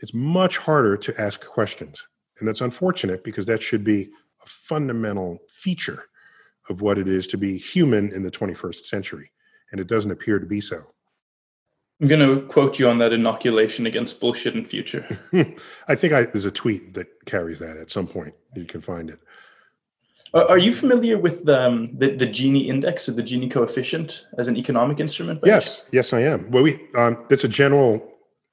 It's much harder to ask questions. And that's unfortunate because that should be a fundamental feature of what it is to be human in the 21st century. And it doesn't appear to be so. I'm going to quote you on that inoculation against bullshit in future. I think I, there's a tweet that carries that at some point. You can find it. Are you familiar with the, um, the, the Gini index or the Gini coefficient as an economic instrument? Yes, yes, I am. Well, we um, it's a general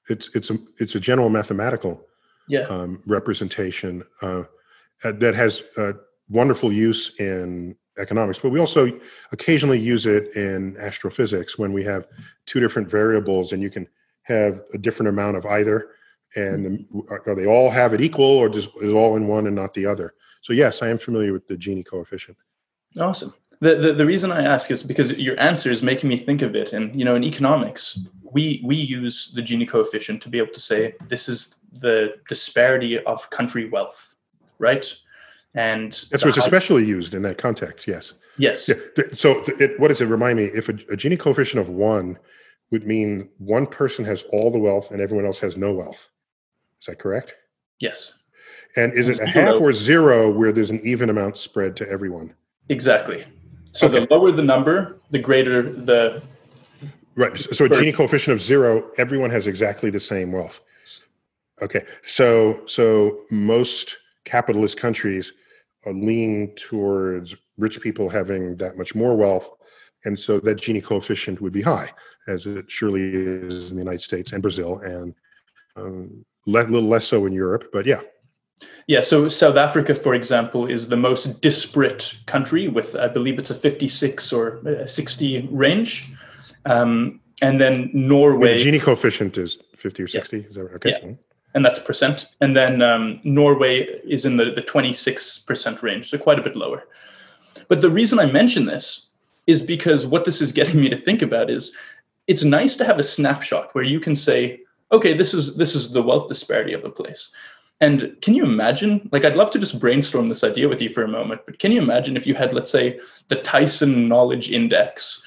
it's it's a it's a general mathematical yeah. um, representation uh, that has uh, wonderful use in economics, but we also occasionally use it in astrophysics when we have two different variables and you can have a different amount of either, and are they all have it equal or just is all in one and not the other? So yes, I am familiar with the Gini coefficient. Awesome. The, the, the reason I ask is because your answer is making me think of it. And you know, in economics, we we use the Gini coefficient to be able to say this is the disparity of country wealth, right? And that's what's especially used in that context. Yes. Yes. Yeah. So, it, what does it remind me? If a, a Gini coefficient of one would mean one person has all the wealth and everyone else has no wealth. Is that correct? Yes. And is it a half or zero where there's an even amount spread to everyone? Exactly. So okay. the lower the number, the greater the. Right. So a Gini coefficient of zero, everyone has exactly the same wealth. Okay. So so most capitalist countries are lean towards rich people having that much more wealth, and so that Gini coefficient would be high, as it surely is in the United States and Brazil, and um, a little less so in Europe. But yeah, yeah, so South Africa, for example, is the most disparate country with, I believe it's a 56 or 60 range. Um, and then Norway. the Gini coefficient is 50 or 60. Yeah. Is that right? Okay. Yeah. And that's percent. And then um, Norway is in the, the 26% range, so quite a bit lower. But the reason I mention this is because what this is getting me to think about is it's nice to have a snapshot where you can say, okay, this is this is the wealth disparity of the place. And can you imagine? Like, I'd love to just brainstorm this idea with you for a moment, but can you imagine if you had, let's say, the Tyson Knowledge Index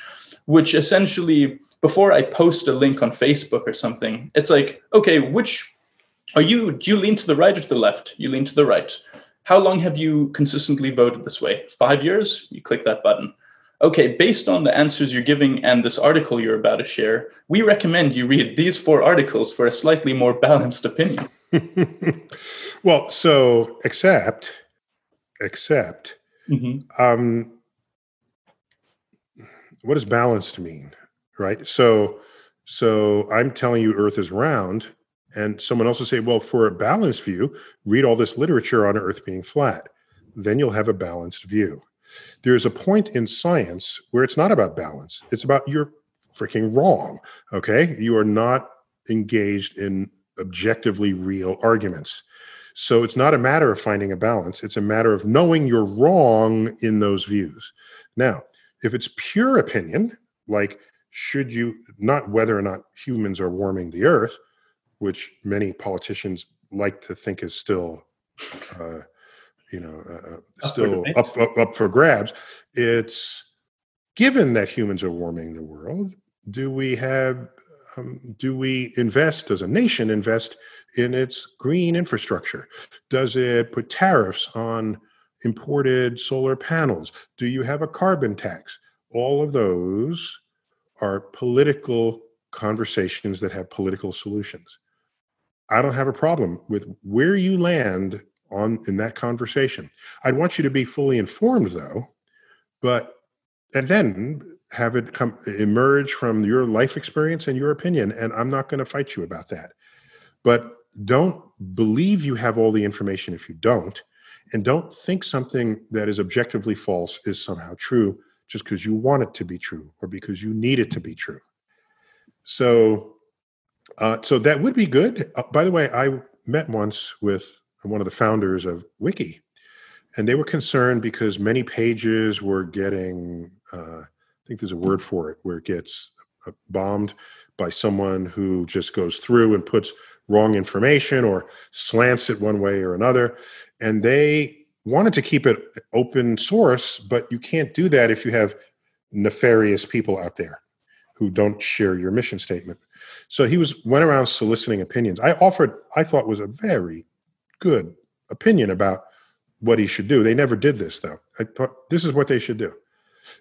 which essentially, before I post a link on Facebook or something, it's like, okay, which are you? Do you lean to the right or to the left? You lean to the right. How long have you consistently voted this way? Five years? You click that button. Okay, based on the answers you're giving and this article you're about to share, we recommend you read these four articles for a slightly more balanced opinion. well, so except, except, mm-hmm. um, what does balanced mean, right? So, so I'm telling you Earth is round, and someone else will say, well, for a balanced view, read all this literature on Earth being flat. Then you'll have a balanced view. There's a point in science where it's not about balance. It's about you're freaking wrong. Okay. You are not engaged in objectively real arguments. So it's not a matter of finding a balance. It's a matter of knowing you're wrong in those views. Now, if it's pure opinion, like should you not whether or not humans are warming the earth, which many politicians like to think is still, uh, you know, uh, uh still up, up, up for grabs. It's given that humans are warming the world. Do we have? Um, do we invest? Does a nation invest in its green infrastructure? Does it put tariffs on imported solar panels? Do you have a carbon tax? All of those are political conversations that have political solutions. I don't have a problem with where you land on in that conversation. I'd want you to be fully informed though, but and then have it come emerge from your life experience and your opinion and I'm not going to fight you about that. But don't believe you have all the information if you don't and don't think something that is objectively false is somehow true just because you want it to be true or because you need it to be true. So uh, so that would be good. Uh, by the way, I met once with one of the founders of Wiki, and they were concerned because many pages were getting, uh, I think there's a word for it, where it gets uh, bombed by someone who just goes through and puts wrong information or slants it one way or another. And they wanted to keep it open source, but you can't do that if you have nefarious people out there who don't share your mission statement. So he was went around soliciting opinions. I offered, I thought was a very good opinion about what he should do. They never did this though. I thought this is what they should do.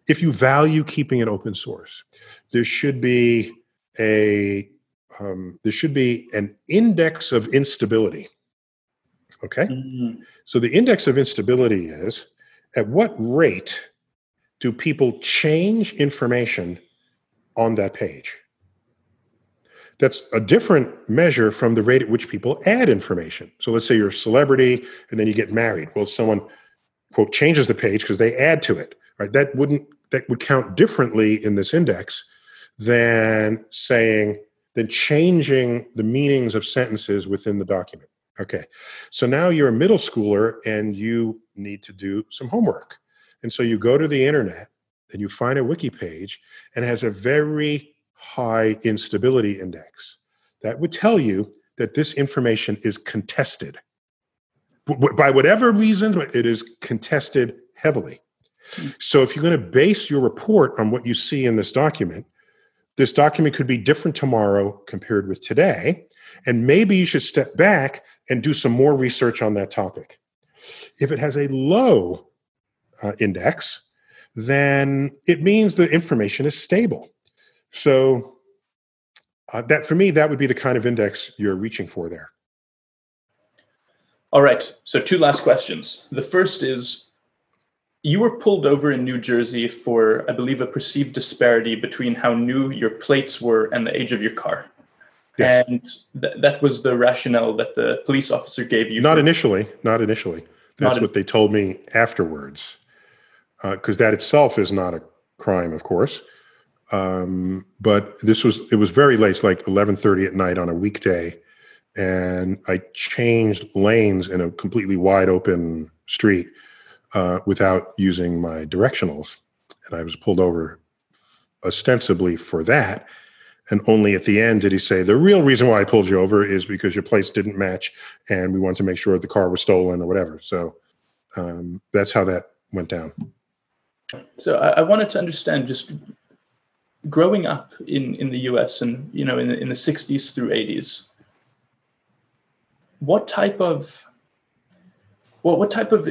If you value keeping it open source, there should be a um, there should be an index of instability. Okay, mm-hmm. so the index of instability is at what rate do people change information on that page? That's a different measure from the rate at which people add information. So let's say you're a celebrity and then you get married. Well, someone quote changes the page because they add to it, right? That wouldn't that would count differently in this index than saying than changing the meanings of sentences within the document. Okay. So now you're a middle schooler and you need to do some homework. And so you go to the internet and you find a wiki page and has a very high instability index. That would tell you that this information is contested. By whatever reason, it is contested heavily. So if you're going to base your report on what you see in this document, this document could be different tomorrow compared with today. And maybe you should step back and do some more research on that topic. If it has a low uh, index, then it means the information is stable. So uh, that for me, that would be the kind of index you're reaching for there. All right. So two last questions. The first is you were pulled over in New Jersey for, I believe, a perceived disparity between how new your plates were and the age of your car. Yes. And th- that was the rationale that the police officer gave you. Not for- initially. Not initially. That's not what in- they told me afterwards. Because uh, that itself is not a crime, of course. Um, but this was it was very late, like eleven thirty at night on a weekday, and I changed lanes in a completely wide open street uh, without using my directionals, and I was pulled over ostensibly for that. And only at the end did he say the real reason why I pulled you over is because your plates didn't match, and we wanted to make sure the car was stolen or whatever. So um, that's how that went down. So I, I wanted to understand just growing up in, in the US and you know in the, in the 60s through 80s, what type of well, what type of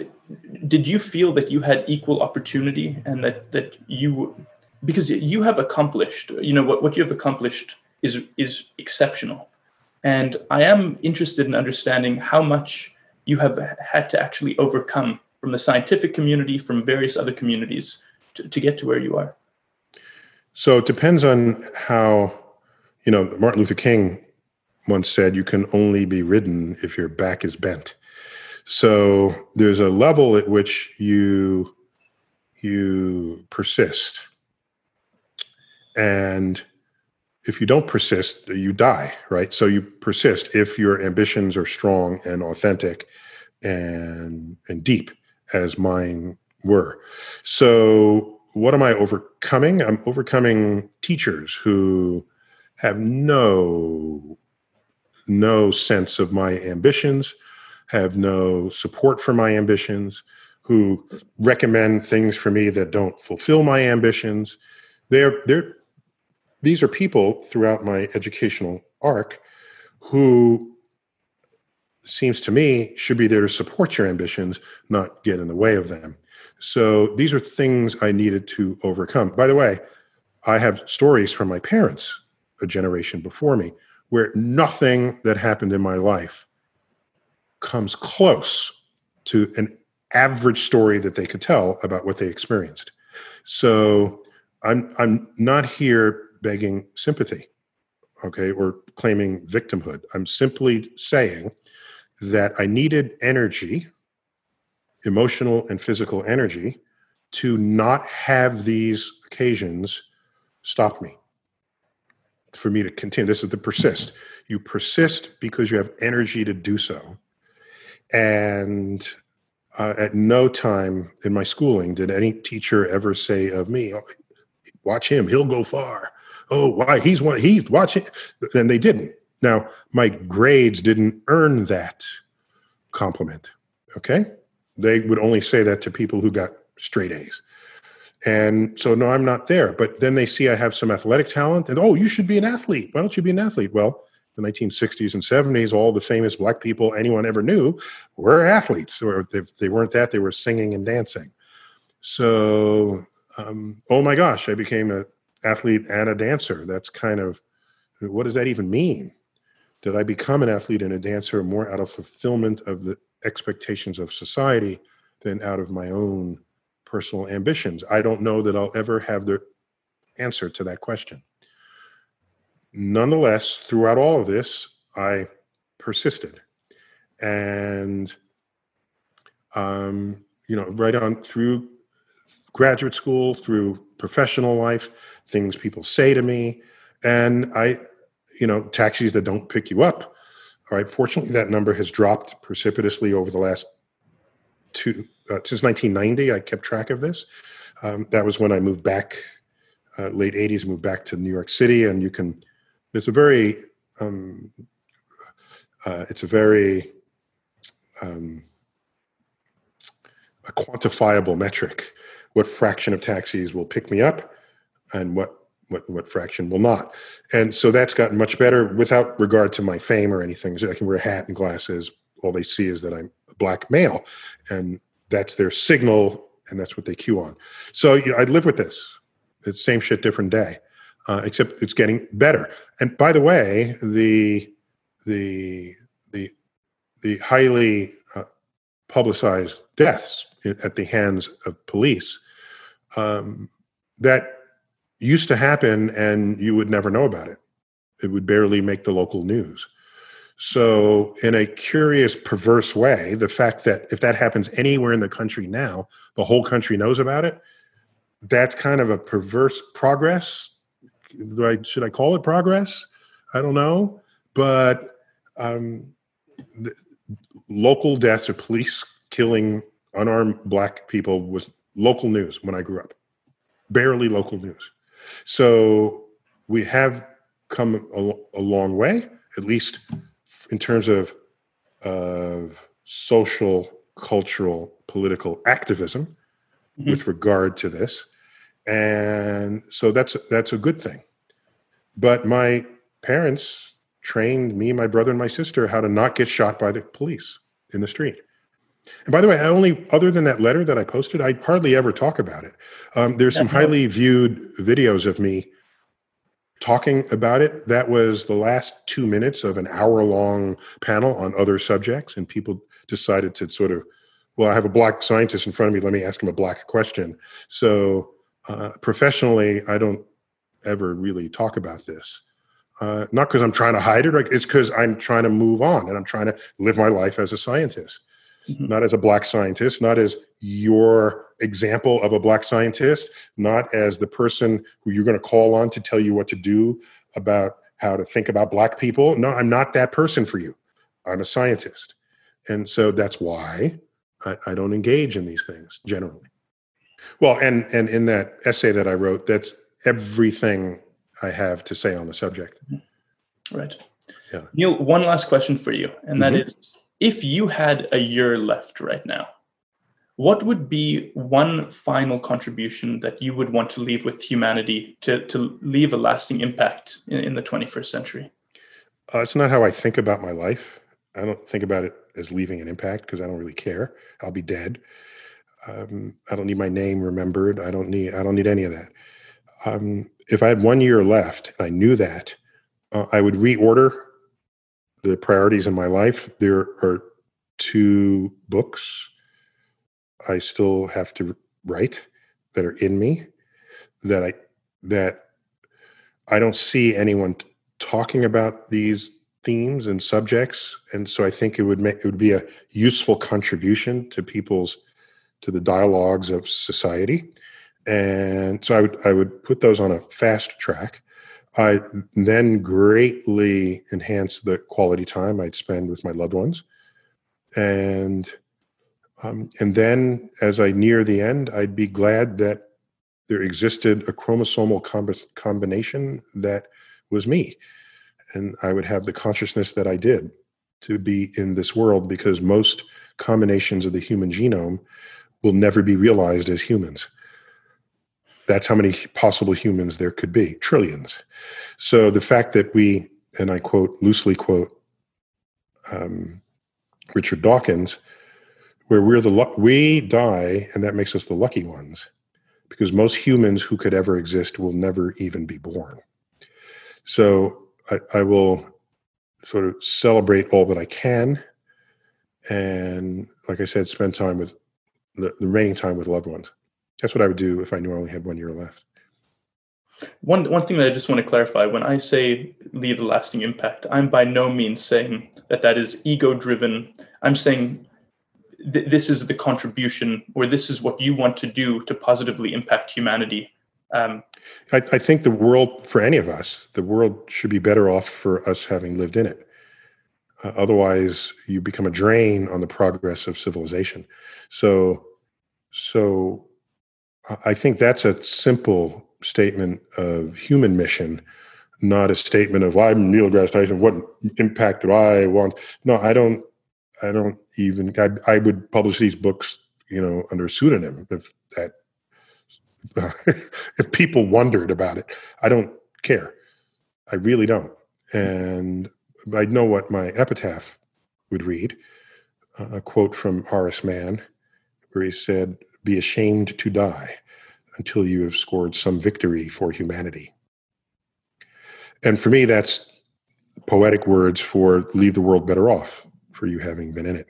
did you feel that you had equal opportunity and that that you because you have accomplished you know what, what you have accomplished is is exceptional. And i am interested in understanding how much you have had to actually overcome from the scientific community from various other communities to, to get to where you are so it depends on how you know martin luther king once said you can only be ridden if your back is bent so there's a level at which you you persist. And if you don't persist, you die, right? So you persist if your ambitions are strong and authentic and and deep as mine were. So what am I overcoming? I'm overcoming teachers who have no no sense of my ambitions, have no support for my ambitions, who recommend things for me that don't fulfill my ambitions. They're, they're, these are people throughout my educational arc who seems to me should be there to support your ambitions, not get in the way of them. So these are things I needed to overcome. By the way, I have stories from my parents, a generation before me, where nothing that happened in my life comes close to an average story that they could tell about what they experienced. So I'm I'm not here begging sympathy, okay, or claiming victimhood. I'm simply saying that I needed energy, emotional and physical energy, to not have these occasions stop me. For me to continue. This is the persist. You persist because you have energy to do so and uh, at no time in my schooling did any teacher ever say of me, oh, "Watch him; he'll go far." Oh, why he's one? He's watching, and they didn't. Now, my grades didn't earn that compliment. Okay, they would only say that to people who got straight A's. And so, no, I'm not there. But then they see I have some athletic talent, and oh, you should be an athlete. Why don't you be an athlete? Well, the 1960s and 70s, all the famous black people anyone ever knew were athletes, or if they weren't that, they were singing and dancing. So, um, oh my gosh, I became an athlete and a dancer. That's kind of what does that even mean? Did I become an athlete and a dancer more out of fulfillment of the expectations of society than out of my own personal ambitions? I don't know that I'll ever have the answer to that question nonetheless, throughout all of this, I persisted. And, um, you know, right on through graduate school, through professional life, things people say to me. And I, you know, taxis that don't pick you up. All right. Fortunately, that number has dropped precipitously over the last two, uh, since 1990. I kept track of this. Um, that was when I moved back, uh, late 80s, moved back to New York City. And you can it's a very um, uh, it's a very um, a quantifiable metric. What fraction of taxis will pick me up, and what what what fraction will not? And so that's gotten much better without regard to my fame or anything. So I can wear a hat and glasses. All they see is that I'm a black male, and that's their signal, and that's what they cue on. So you know, I live with this. It's same shit, different day uh, except it's getting better. And by the way, the the the the highly uh, publicized deaths at the hands of police um, that used to happen, and you would never know about it. It would barely make the local news. So, in a curious, perverse way, the fact that if that happens anywhere in the country now, the whole country knows about it, that's kind of a perverse progress I should I call it progress? I don't know, but um, local deaths of police killing unarmed black people was local news when I grew up, barely local news. So we have come a, a long way, at least in terms of of social, cultural, political activism mm-hmm. with regard to this. and so that's that's a good thing. But my parents trained me, my brother, and my sister how to not get shot by the police in the street. And by the way, I only other than that letter that I posted, I hardly ever talk about it. Um, there's some highly viewed videos of me talking about it. That was the last two minutes of an hour long panel on other subjects, and people decided to sort of, well, I have a black scientist in front of me. Let me ask him a black question. So uh, professionally, I don't ever really talk about this. Uh, not because I'm trying to hide it, it's because I'm trying to move on and I'm trying to live my life as a scientist, mm-hmm. not as a black scientist, not as your example of a black scientist, not as the person who you're going to call on to tell you what to do about how to think about black people. No, I'm not that person for you. I'm a scientist. And so that's why I, I don't engage in these things generally. Well, and and in that essay that I wrote, that's everything I have to say on the subject. Mm-hmm. Right. Yeah. Neil, one last question for you, and that mm-hmm. is: if you had a year left right now, what would be one final contribution that you would want to leave with humanity to, to leave a lasting impact in, in the 21st century? Uh, it's not how I think about my life. I don't think about it as leaving an impact because I don't really care. I'll be dead. Um, I don't need my name remembered. I don't need. I don't need any of that. Um, if I had one year left and I knew that, uh, I would reorder the priorities in my life. There are two books I still have to write that are in me that I that I don't see anyone talking about these themes and subjects and so I think it would make it would be a useful contribution to people's to the dialogues of society and so I would I would put those on a fast track. I then greatly enhance the quality time I'd spend with my loved ones, and um, and then as I near the end, I'd be glad that there existed a chromosomal combination that was me, and I would have the consciousness that I did to be in this world because most combinations of the human genome will never be realized as humans that's how many possible humans there could be trillions. So the fact that we and i quote loosely quote um, richard dawkins where we're the we die and that makes us the lucky ones because most humans who could ever exist will never even be born. So I, I will sort of celebrate all that i can and like i said spend time with the, the remaining time with loved ones that's what I would do if I knew I only had one year left. One one thing that I just want to clarify: when I say leave a lasting impact, I'm by no means saying that that is ego driven. I'm saying th- this is the contribution, or this is what you want to do to positively impact humanity. Um, I, I think the world, for any of us, the world should be better off for us having lived in it. Uh, otherwise, you become a drain on the progress of civilization. So, so I think that's a simple statement of human mission, not a statement of I'm Neil deGrasse Tyson. What impact do I want? No, I don't. I don't even. I, I would publish these books, you know, under a pseudonym if that. if people wondered about it, I don't care. I really don't. And I know what my epitaph would read a quote from Horace Mann, where he said, be ashamed to die until you have scored some victory for humanity. And for me, that's poetic words for leave the world better off for you having been in it.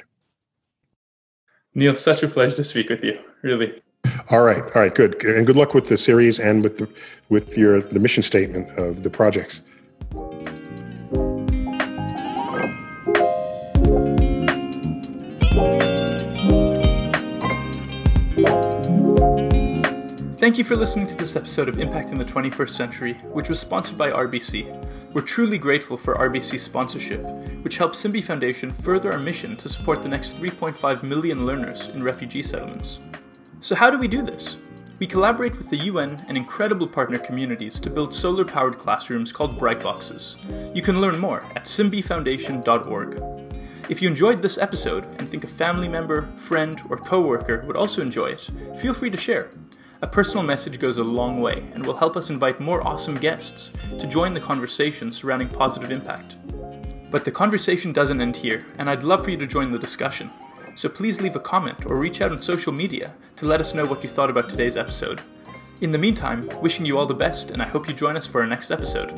Neil, such a pleasure to speak with you. Really. All right, all right, good, and good luck with the series and with the with your the mission statement of the projects. Thank you for listening to this episode of Impact in the 21st Century, which was sponsored by RBC. We're truly grateful for RBC's sponsorship, which helps Simbi Foundation further our mission to support the next 3.5 million learners in refugee settlements. So, how do we do this? We collaborate with the UN and incredible partner communities to build solar powered classrooms called Brightboxes. You can learn more at simbifoundation.org. If you enjoyed this episode and think a family member, friend, or coworker would also enjoy it, feel free to share. A personal message goes a long way and will help us invite more awesome guests to join the conversation surrounding positive impact. But the conversation doesn't end here, and I'd love for you to join the discussion. So please leave a comment or reach out on social media to let us know what you thought about today's episode. In the meantime, wishing you all the best, and I hope you join us for our next episode.